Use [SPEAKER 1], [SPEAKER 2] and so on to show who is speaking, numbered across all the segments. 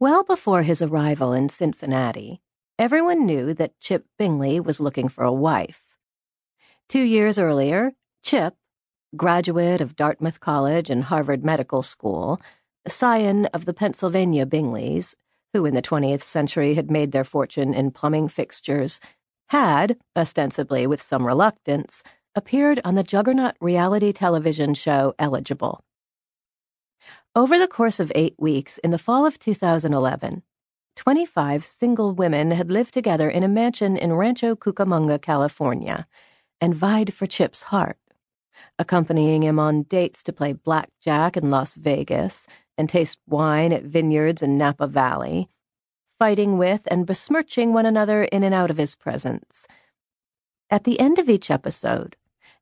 [SPEAKER 1] Well before his arrival in Cincinnati, everyone knew that Chip Bingley was looking for a wife. Two years earlier, Chip, graduate of Dartmouth College and Harvard Medical School, scion of the Pennsylvania Bingleys, who in the 20th century had made their fortune in plumbing fixtures, had, ostensibly with some reluctance, appeared on the juggernaut reality television show Eligible. Over the course of eight weeks in the fall of 2011, 25 single women had lived together in a mansion in Rancho Cucamonga, California, and vied for Chip's heart, accompanying him on dates to play blackjack in Las Vegas and taste wine at vineyards in Napa Valley, fighting with and besmirching one another in and out of his presence. At the end of each episode,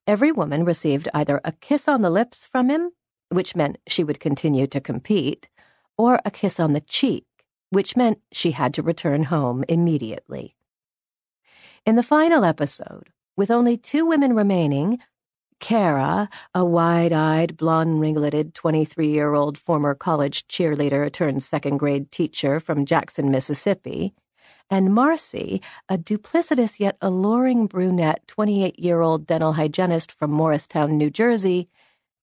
[SPEAKER 1] every woman received either a kiss on the lips from him, which meant she would continue to compete, or a kiss on the cheek, which meant she had to return home immediately. In the final episode, with only two women remaining, Kara, a wide eyed, blonde ringleted 23 year old former college cheerleader turned second grade teacher from Jackson, Mississippi, and Marcy, a duplicitous yet alluring brunette 28 year old dental hygienist from Morristown, New Jersey,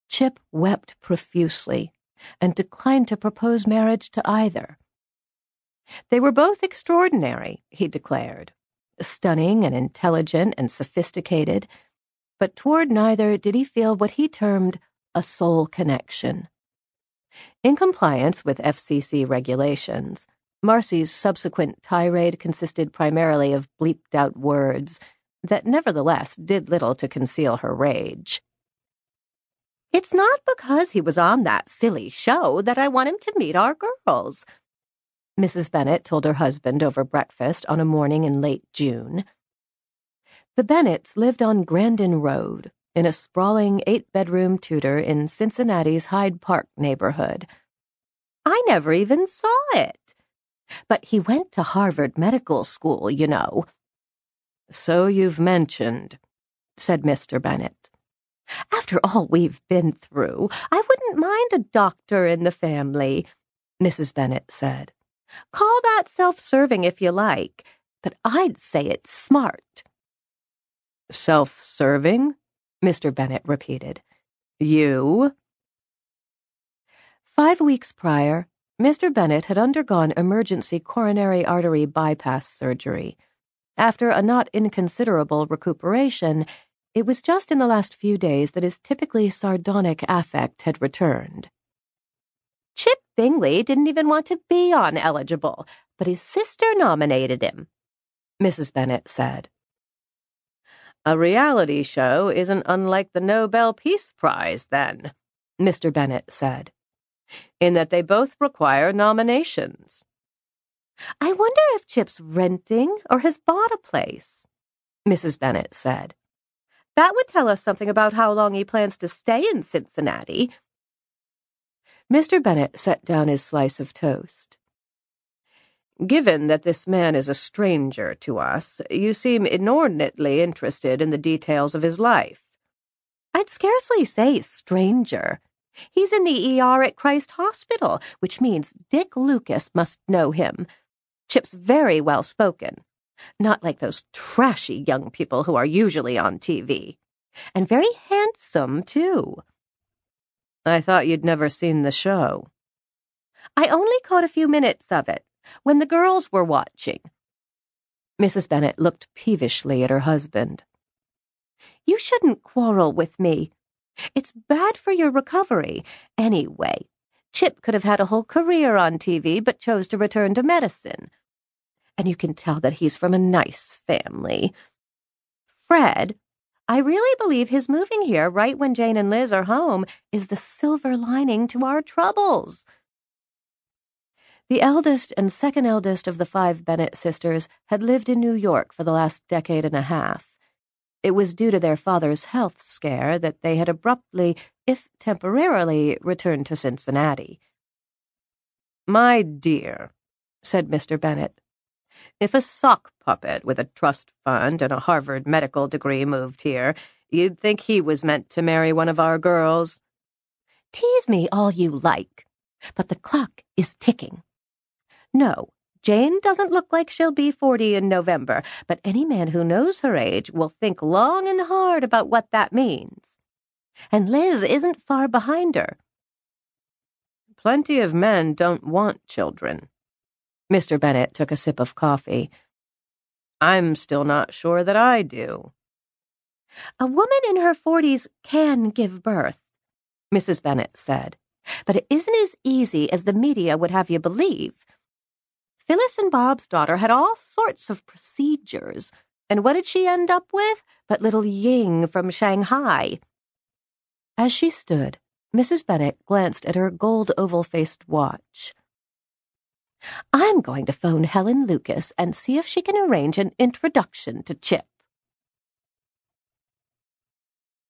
[SPEAKER 1] Chip wept profusely and declined to propose marriage to either. They were both extraordinary, he declared, stunning and intelligent and sophisticated but toward neither did he feel what he termed a soul connection. In compliance with FCC regulations, Marcy's subsequent tirade consisted primarily of bleeped out words that nevertheless did little to conceal her rage. It's not because he was on that silly show that I want him to meet our girls, Mrs. Bennet told her husband over breakfast on a morning in late June. The Bennets lived on Grandin Road, in a sprawling eight bedroom Tudor in Cincinnati's Hyde Park neighborhood. I never even saw it. But he went to Harvard Medical School, you know.
[SPEAKER 2] So you've mentioned, said Mr. Bennet.
[SPEAKER 1] After all we've been through, I wouldn't mind a doctor in the family, Mrs. Bennet said. Call that self serving if you like, but I'd say it's smart.
[SPEAKER 2] Self serving? Mr. Bennet repeated. You?
[SPEAKER 1] Five weeks prior, Mr. Bennet had undergone emergency coronary artery bypass surgery. After a not inconsiderable recuperation, it was just in the last few days that his typically sardonic affect had returned. Chip Bingley didn't even want to be on eligible, but his sister nominated him, Mrs. Bennet said.
[SPEAKER 2] A reality show isn't unlike the Nobel Peace Prize, then, Mr. Bennet said, in that they both require nominations.
[SPEAKER 1] I wonder if Chip's renting or has bought a place, Mrs. Bennet said. That would tell us something about how long he plans to stay in Cincinnati.
[SPEAKER 2] Mr. Bennet set down his slice of toast. Given that this man is a stranger to us, you seem inordinately interested in the details of his life.
[SPEAKER 1] I'd scarcely say stranger. He's in the ER at Christ Hospital, which means Dick Lucas must know him. Chip's very well spoken. Not like those trashy young people who are usually on TV. And very handsome, too.
[SPEAKER 2] I thought you'd never seen the show.
[SPEAKER 1] I only caught a few minutes of it when the girls were watching. Mrs. Bennet looked peevishly at her husband. You shouldn't quarrel with me. It's bad for your recovery. Anyway, Chip could have had a whole career on TV but chose to return to medicine. And you can tell that he's from a nice family. Fred, I really believe his moving here right when Jane and Liz are home is the silver lining to our troubles. The eldest and second eldest of the five Bennet sisters had lived in New York for the last decade and a half. It was due to their father's health scare that they had abruptly, if temporarily, returned to Cincinnati.
[SPEAKER 2] My dear, said Mr. Bennet, if a sock puppet with a trust fund and a Harvard medical degree moved here, you'd think he was meant to marry one of our girls.
[SPEAKER 1] Tease me all you like, but the clock is ticking. No, Jane doesn't look like she'll be 40 in November, but any man who knows her age will think long and hard about what that means. And Liz isn't far behind her.
[SPEAKER 2] Plenty of men don't want children. Mr. Bennet took a sip of coffee. I'm still not sure that I do.
[SPEAKER 1] A woman in her forties can give birth, Mrs. Bennet said, but it isn't as easy as the media would have you believe. Phyllis and Bob's daughter had all sorts of procedures, and what did she end up with but little Ying from Shanghai? As she stood, Mrs. Bennet glanced at her gold oval faced watch. I'm going to phone Helen Lucas and see if she can arrange an introduction to Chip.